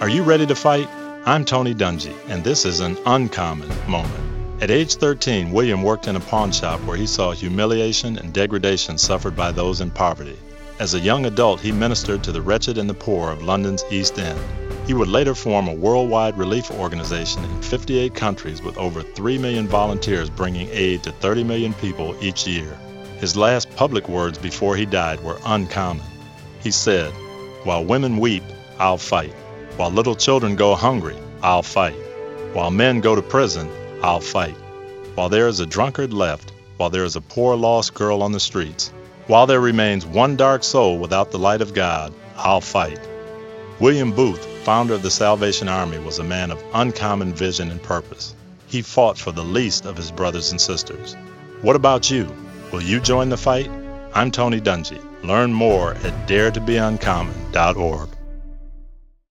Are you ready to fight? I'm Tony Dungy, and this is an uncommon moment. At age 13, William worked in a pawn shop where he saw humiliation and degradation suffered by those in poverty. As a young adult, he ministered to the wretched and the poor of London's East End. He would later form a worldwide relief organization in 58 countries with over 3 million volunteers bringing aid to 30 million people each year. His last public words before he died were uncommon. He said, While women weep, I'll fight. While little children go hungry, I'll fight. While men go to prison, I'll fight. While there is a drunkard left, while there is a poor lost girl on the streets, while there remains one dark soul without the light of God, I'll fight. William Booth, founder of the Salvation Army, was a man of uncommon vision and purpose. He fought for the least of his brothers and sisters. What about you? Will you join the fight? I'm Tony Dungy. Learn more at daretobeuncommon.org.